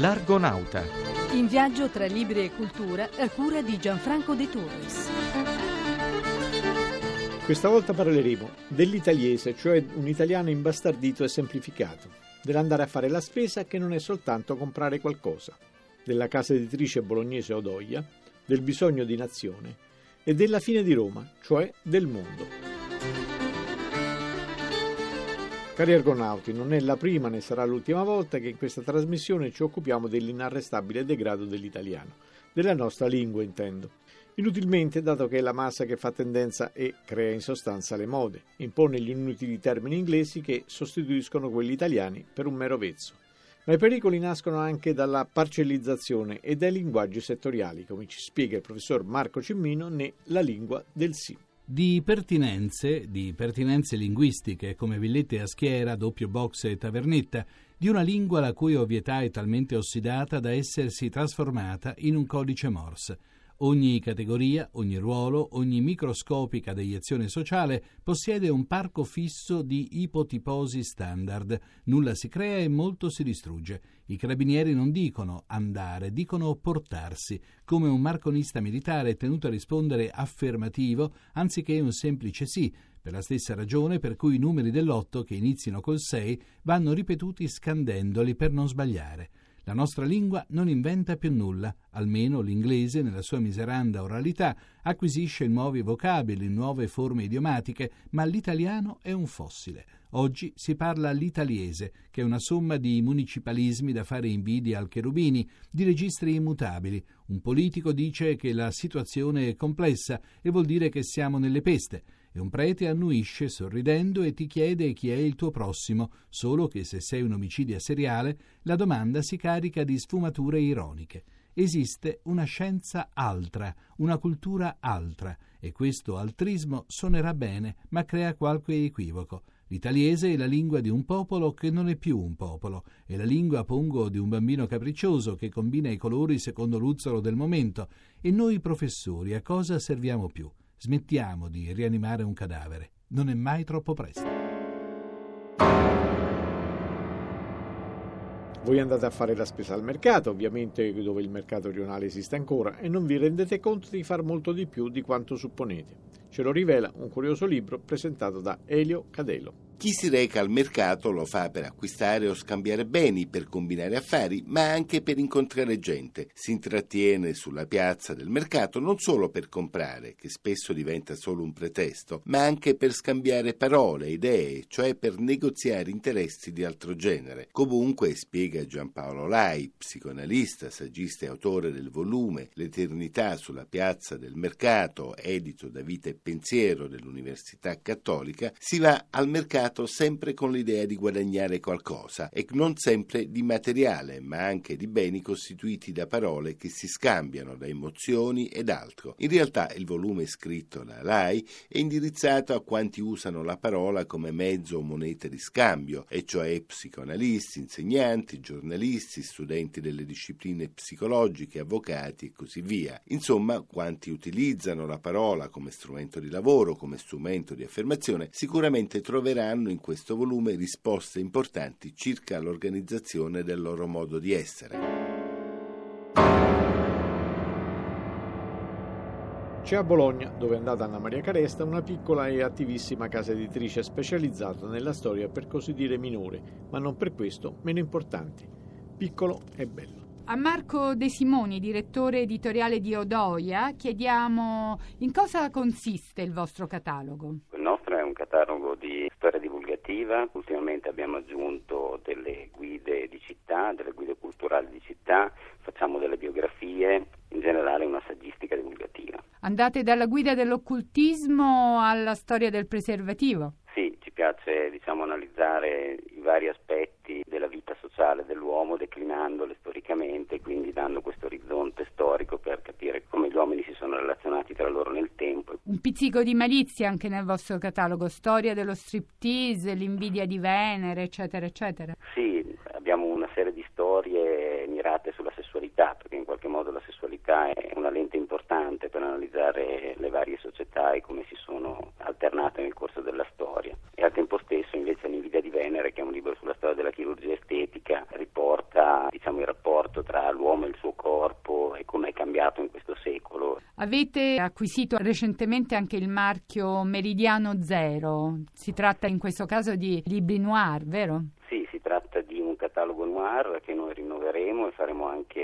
L'Argonauta. In viaggio tra libri e cultura a cura di Gianfranco De Torres. Questa volta parleremo dell'italiese, cioè un italiano imbastardito e semplificato, dell'andare a fare la spesa che non è soltanto comprare qualcosa, della casa editrice bolognese Odoia, del bisogno di nazione e della fine di Roma, cioè del mondo. Cari argonauti, non è la prima né sarà l'ultima volta che in questa trasmissione ci occupiamo dell'inarrestabile degrado dell'italiano, della nostra lingua intendo. Inutilmente, dato che è la massa che fa tendenza e crea in sostanza le mode, impone gli inutili termini inglesi che sostituiscono quelli italiani per un mero vezzo. Ma i pericoli nascono anche dalla parcellizzazione e dai linguaggi settoriali, come ci spiega il professor Marco Cimmino ne La lingua del sì. Di pertinenze, di pertinenze linguistiche come villette a schiera, doppio box e tavernetta, di una lingua la cui ovvietà è talmente ossidata da essersi trasformata in un codice Morse. Ogni categoria, ogni ruolo, ogni microscopica deiezione sociale possiede un parco fisso di ipotiposi standard. Nulla si crea e molto si distrugge. I carabinieri non dicono andare, dicono portarsi, come un marconista militare tenuto a rispondere affermativo anziché un semplice sì, per la stessa ragione per cui i numeri dell'otto che iniziano col 6 vanno ripetuti scandendoli per non sbagliare. La nostra lingua non inventa più nulla, almeno l'inglese, nella sua miseranda oralità, acquisisce nuovi vocabili, nuove forme idiomatiche, ma l'italiano è un fossile. Oggi si parla l'italiese, che è una somma di municipalismi da fare invidia al Cherubini, di registri immutabili. Un politico dice che la situazione è complessa e vuol dire che siamo nelle peste e un prete annuisce sorridendo e ti chiede chi è il tuo prossimo, solo che se sei un omicidio seriale la domanda si carica di sfumature ironiche. Esiste una scienza altra, una cultura altra, e questo altrismo suonerà bene, ma crea qualche equivoco. L'italiese è la lingua di un popolo che non è più un popolo, è la lingua, pongo, di un bambino capriccioso che combina i colori secondo l'uzzolo del momento, e noi professori a cosa serviamo più? Smettiamo di rianimare un cadavere. Non è mai troppo presto. Voi andate a fare la spesa al mercato, ovviamente dove il mercato rionale esiste ancora, e non vi rendete conto di far molto di più di quanto supponete. Ce lo rivela un curioso libro presentato da Elio Cadelo. Chi si reca al mercato lo fa per acquistare o scambiare beni, per combinare affari, ma anche per incontrare gente. Si intrattiene sulla piazza del mercato non solo per comprare, che spesso diventa solo un pretesto, ma anche per scambiare parole, idee, cioè per negoziare interessi di altro genere. Comunque, spiega Giampaolo Lai, psicoanalista, saggista e autore del volume L'eternità sulla piazza del mercato, edito da Vita e Pensiero dell'Università Cattolica, si va al mercato sempre con l'idea di guadagnare qualcosa e non sempre di materiale, ma anche di beni costituiti da parole che si scambiano da emozioni ed altro. In realtà il volume scritto da Lai è indirizzato a quanti usano la parola come mezzo o moneta di scambio, e cioè psicoanalisti, insegnanti, giornalisti, studenti delle discipline psicologiche, avvocati e così via. Insomma, quanti utilizzano la parola come strumento di lavoro, come strumento di affermazione, sicuramente troveranno hanno in questo volume risposte importanti circa l'organizzazione del loro modo di essere. C'è a Bologna, dove è andata Anna Maria Caresta, una piccola e attivissima casa editrice specializzata nella storia per così dire minore, ma non per questo meno importante. Piccolo e bello. A Marco De Simoni, direttore editoriale di Odoia, chiediamo in cosa consiste il vostro catalogo. Il nostro è un catalogo di storia divulgativa, ultimamente abbiamo aggiunto delle guide di città, delle guide culturali di città, facciamo delle biografie, in generale una saggistica divulgativa. Andate dalla guida dell'occultismo alla storia del preservativo? Sì, ci piace diciamo, analizzare i vari aspetti della vita sociale dell'uomo declinandole storicamente, quindi dando questo orizzonte storico per capire come gli uomini si sono relazionati tra loro nel tempo. Un pizzico di malizia anche nel vostro catalogo, storia dello striptease, l'invidia di Venere, eccetera, eccetera. Sì, abbiamo una serie di storie mirate sulla sessualità, perché in qualche modo la sessualità è una lente importante per analizzare le varie società e come si sono alternate nel corso della storia. E al tempo stesso invece Senza invidia di Venere, che è un libro sulla storia della chirurgia estetica, riporta diciamo, il rapporto tra l'uomo e il suo corpo e come è cambiato in questo secolo. Avete acquisito recentemente anche il marchio Meridiano Zero. Si tratta in questo caso di libri noir, vero? Sì, si tratta di un catalogo noir che noi rinnoveremo e faremo anche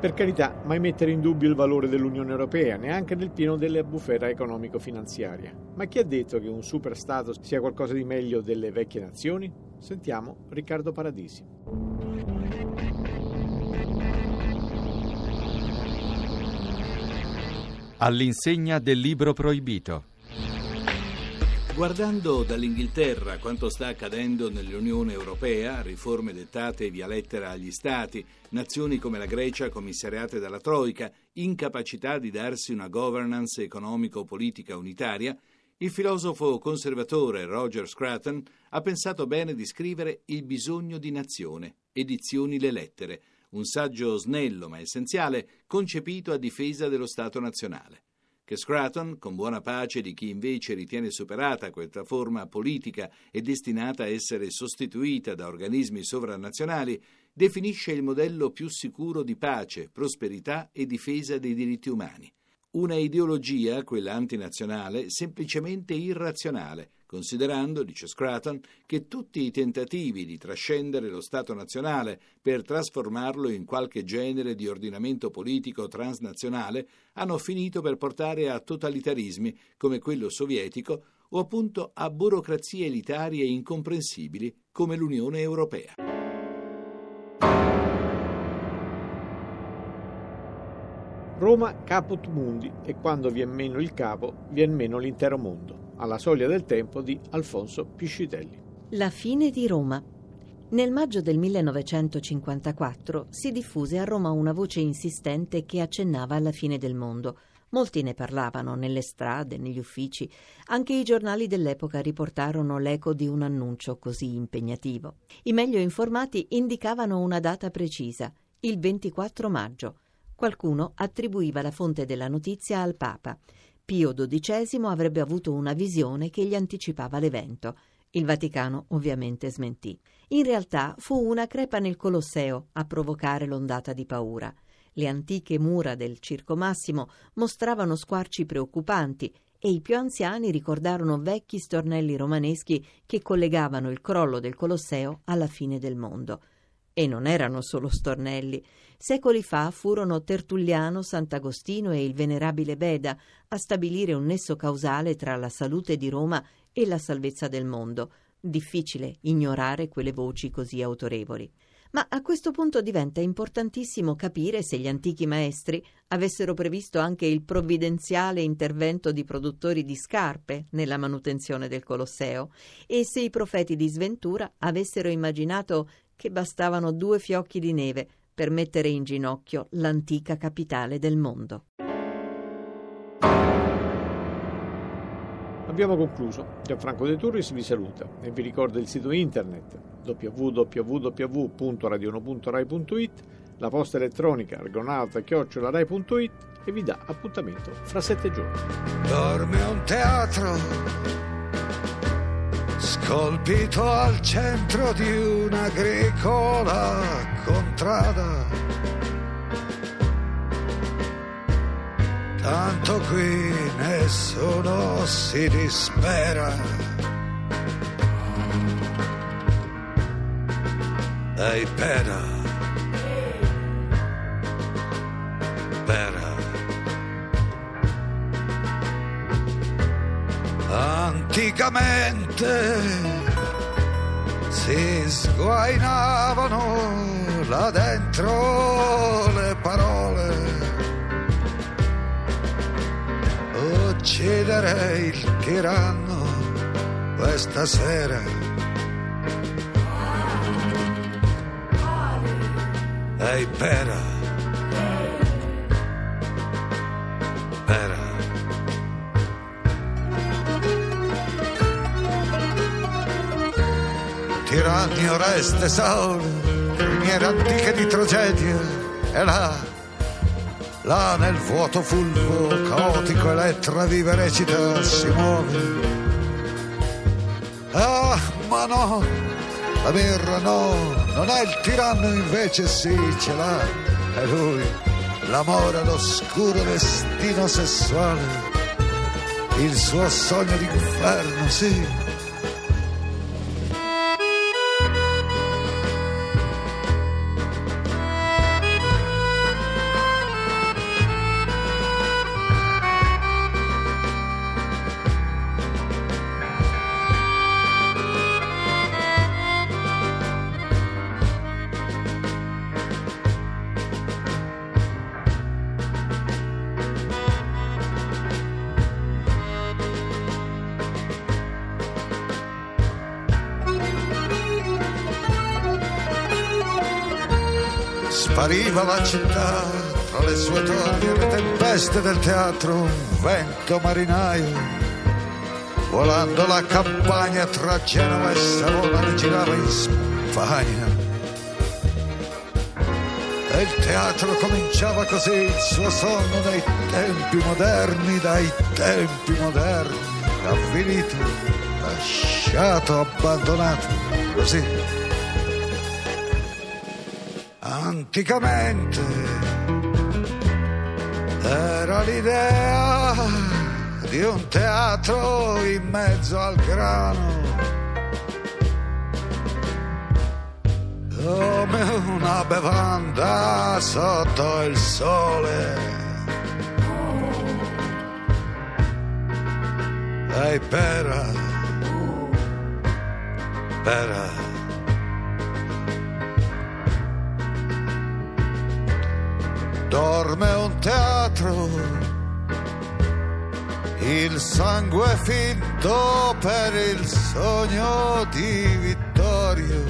Per carità, mai mettere in dubbio il valore dell'Unione Europea, neanche nel pieno della bufera economico-finanziaria. Ma chi ha detto che un superstato sia qualcosa di meglio delle vecchie nazioni? Sentiamo Riccardo Paradisi. All'insegna del libro proibito. Guardando dall'Inghilterra quanto sta accadendo nell'Unione Europea, riforme dettate via lettera agli Stati, nazioni come la Grecia commissariate dalla Troica, incapacità di darsi una governance economico-politica unitaria, il filosofo conservatore Roger Scruton ha pensato bene di scrivere Il bisogno di nazione, edizioni Le lettere, un saggio snello ma essenziale concepito a difesa dello Stato nazionale che Scraton, con buona pace di chi invece ritiene superata questa forma politica e destinata a essere sostituita da organismi sovranazionali, definisce il modello più sicuro di pace, prosperità e difesa dei diritti umani. Una ideologia, quella antinazionale, semplicemente irrazionale, considerando, dice Scraton, che tutti i tentativi di trascendere lo Stato nazionale per trasformarlo in qualche genere di ordinamento politico transnazionale hanno finito per portare a totalitarismi come quello sovietico o appunto a burocrazie elitarie incomprensibili come l'Unione Europea. Roma caput mundi e quando vien meno il capo, vien meno l'intero mondo alla soglia del tempo di Alfonso Piscitelli. La fine di Roma. Nel maggio del 1954 si diffuse a Roma una voce insistente che accennava alla fine del mondo. Molti ne parlavano nelle strade, negli uffici. Anche i giornali dell'epoca riportarono l'eco di un annuncio così impegnativo. I meglio informati indicavano una data precisa, il 24 maggio. Qualcuno attribuiva la fonte della notizia al Papa. Pio XII avrebbe avuto una visione che gli anticipava l'evento. Il Vaticano ovviamente smentì. In realtà fu una crepa nel Colosseo a provocare l'ondata di paura. Le antiche mura del Circo Massimo mostravano squarci preoccupanti e i più anziani ricordarono vecchi stornelli romaneschi che collegavano il crollo del Colosseo alla fine del mondo. E non erano solo stornelli. Secoli fa furono Tertulliano, Sant'Agostino e il venerabile Beda a stabilire un nesso causale tra la salute di Roma e la salvezza del mondo. Difficile ignorare quelle voci così autorevoli. Ma a questo punto diventa importantissimo capire se gli antichi maestri avessero previsto anche il provvidenziale intervento di produttori di scarpe nella manutenzione del Colosseo e se i profeti di sventura avessero immaginato che bastavano due fiocchi di neve per mettere in ginocchio l'antica capitale del mondo. Abbiamo concluso. Gianfranco De Turris vi saluta e vi ricorda il sito internet www.radiono.rai.it, la posta elettronica argonauta-rai.it e vi dà appuntamento fra sette giorni. Dorme un teatro colpito al centro di un'agricola contrada. Tanto qui nessuno si dispera. Dai pera. Anticamente si sguainavano là dentro le parole. Ucciderei il tiranno questa sera. Ehi, pera. Pera. Tiranni oreste esaure, criniere antiche di tragedia, e là, là nel vuoto fulvo, caotico, elettra vive recita, si muove. Ah, ma no, la birra no, non è il tiranno invece sì, ce l'ha, è lui, l'amore, l'oscuro destino sessuale, il suo sogno d'inferno, sì. Spariva la città tra le sue torri le tempeste del teatro, un vento marinaio. Volando la campagna tra Genova e Savona girava in Spagna. E il teatro cominciava così il suo sonno dai tempi moderni, dai tempi moderni, avvilito, lasciato, abbandonato, così anticamente era l'idea di un teatro in mezzo al grano. Come una bevanda sotto il sole. Ehi pera. Pera dorme un teatro, il sangue finto per il sogno di Vittorio,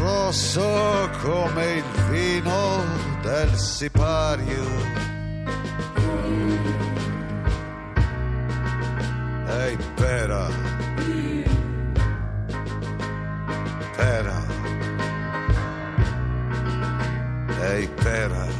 rosso come il vino del sipario. Ehi, pera take better.